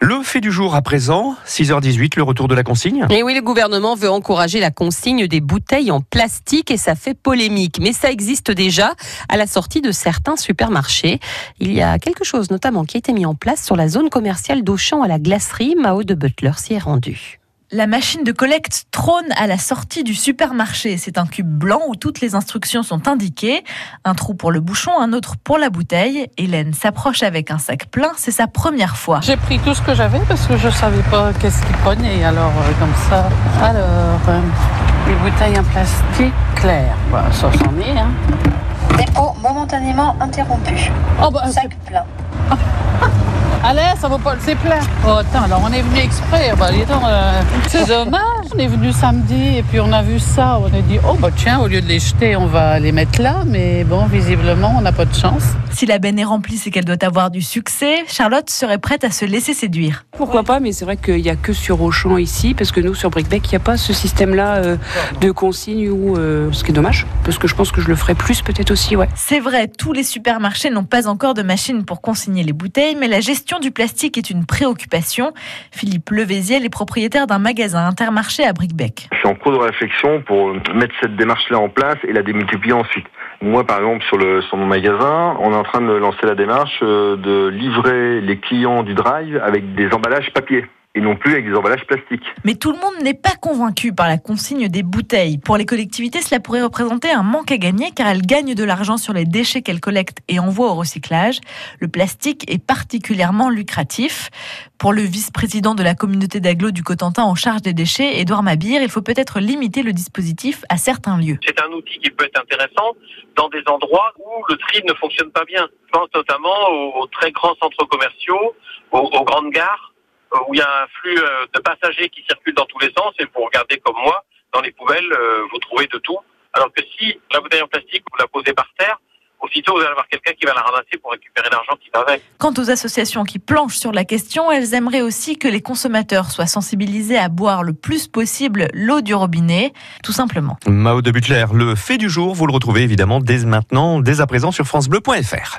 Le fait du jour à présent, 6h18, le retour de la consigne. Et oui, le gouvernement veut encourager la consigne des bouteilles en plastique et ça fait polémique. Mais ça existe déjà à la sortie de certains supermarchés. Il y a quelque chose notamment qui a été mis en place sur la zone commerciale d'Auchan à la glacerie. Mao de Butler s'y est rendu. La machine de collecte trône à la sortie du supermarché. C'est un cube blanc où toutes les instructions sont indiquées. Un trou pour le bouchon, un autre pour la bouteille. Hélène s'approche avec un sac plein. C'est sa première fois. J'ai pris tout ce que j'avais parce que je ne savais pas qu'est-ce qu'il prenait. Alors, euh, comme ça. Alors, euh, les bouteilles en plastique clair. Voilà, ça s'en est. Hein. Dépôt momentanément interrompu. Oh, bah, Sac plein. Allez, ça vaut pas, c'est plein. Oh, attends, alors on est venu exprès. Bah, dis donc, euh, c'est dommage. On est venu samedi et puis on a vu ça. On a dit, oh, bah tiens, au lieu de les jeter, on va les mettre là. Mais bon, visiblement, on n'a pas de chance. Si la benne est remplie, c'est qu'elle doit avoir du succès. Charlotte serait prête à se laisser séduire. Pourquoi pas, mais c'est vrai qu'il n'y a que sur Auchan ici, parce que nous, sur Brickbeck, il n'y a pas ce système-là euh, de consigne, ou euh, ce qui est dommage, parce que je pense que je le ferai plus peut-être aussi, ouais. C'est vrai, tous les supermarchés n'ont pas encore de machine pour consigner les bouteilles, mais la gestion du plastique est une préoccupation. Philippe Levéziel est propriétaire d'un magasin intermarché à Brickbeck. Suis en cours de réflexion pour mettre cette démarche-là en place et la démultiplier ensuite. Moi, par exemple, sur, le, sur mon magasin, on est en train de lancer la démarche euh, de livrer les clients du drive avec des emballages papier et non plus avec des emballages plastiques. Mais tout le monde n'est pas convaincu par la consigne des bouteilles. Pour les collectivités, cela pourrait représenter un manque à gagner car elles gagnent de l'argent sur les déchets qu'elles collectent et envoient au recyclage. Le plastique est particulièrement lucratif. Pour le vice-président de la communauté d'agglo du Cotentin en charge des déchets, Édouard Mabir, il faut peut-être limiter le dispositif à certains lieux. C'est un outil qui peut être intéressant dans des endroits où le tri ne fonctionne pas bien. Je pense notamment aux, aux très grands centres commerciaux, aux, aux grandes gares où il y a un flux euh, de passagers qui circulent dans tous les sens et vous regardez comme moi, dans les poubelles, euh, vous trouvez de tout. Alors que si la bouteille en plastique, vous la posez par terre, aussitôt vous allez avoir quelqu'un qui va la ramasser pour récupérer l'argent qui va avec. Quant aux associations qui planchent sur la question, elles aimeraient aussi que les consommateurs soient sensibilisés à boire le plus possible l'eau du robinet, tout simplement. Mao de Butler, le fait du jour, vous le retrouvez évidemment dès maintenant, dès à présent sur francebleu.fr.